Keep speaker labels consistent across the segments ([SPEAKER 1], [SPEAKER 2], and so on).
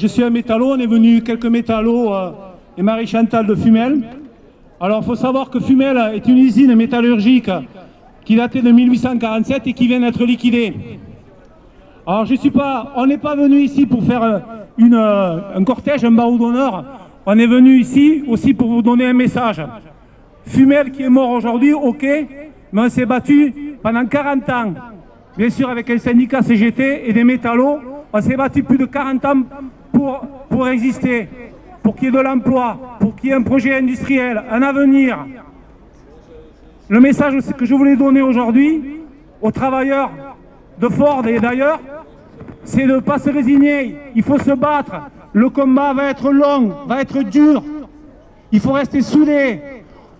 [SPEAKER 1] Je suis un métallo, on est venu quelques métallos euh, et Marie-Chantal de Fumel. Alors il faut savoir que Fumel est une usine métallurgique qui datait de 1847 et qui vient d'être liquidée. Alors je suis pas, on n'est pas venu ici pour faire euh, euh, un cortège, un barreau d'honneur. On est venu ici aussi pour vous donner un message. Fumel qui est mort aujourd'hui, ok, mais on s'est battu pendant 40 ans. Bien sûr avec un syndicat CGT et des métallos, on s'est battu plus de 40 ans pour, exister, pour qu'il y ait de l'emploi, pour qu'il y ait un projet industriel, un avenir. Le message que je voulais donner aujourd'hui aux travailleurs de Ford et d'ailleurs, c'est de ne pas se résigner. Il faut se battre. Le combat va être long, va être dur. Il faut rester soudé.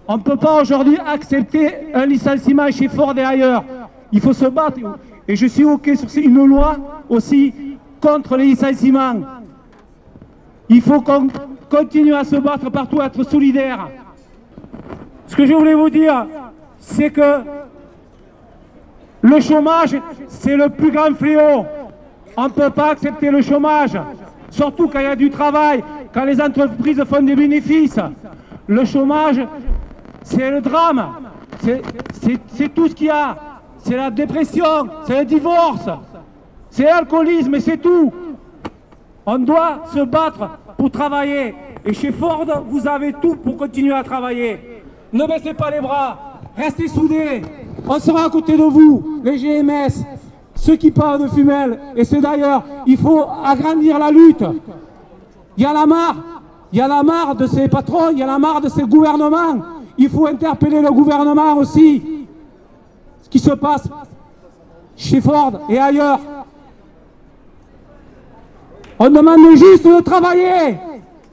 [SPEAKER 1] On ne peut pas aujourd'hui accepter un licenciement chez Ford et ailleurs. Il faut se battre. Et je suis OK sur une loi aussi contre les licenciements. Il faut qu'on continue à se battre partout, à être solidaire. Ce que je voulais vous dire, c'est que le chômage, c'est le plus grand fléau. On ne peut pas accepter le chômage, surtout quand il y a du travail, quand les entreprises font des bénéfices. Le chômage, c'est le drame, c'est tout ce qu'il y a. C'est la dépression, c'est le divorce, c'est l'alcoolisme c'est tout. On doit se battre pour travailler. Et chez Ford, vous avez tout pour continuer à travailler. Ne baissez pas les bras, restez soudés. On sera à côté de vous, les GMS, ceux qui parlent de Fumel et ceux d'ailleurs. Il faut agrandir la lutte. Il y a la marre. Il y a la marre de ces patrons, il y a la marre de ces gouvernements. Il faut interpeller le gouvernement aussi. Ce qui se passe chez Ford et ailleurs. On demande juste de travailler.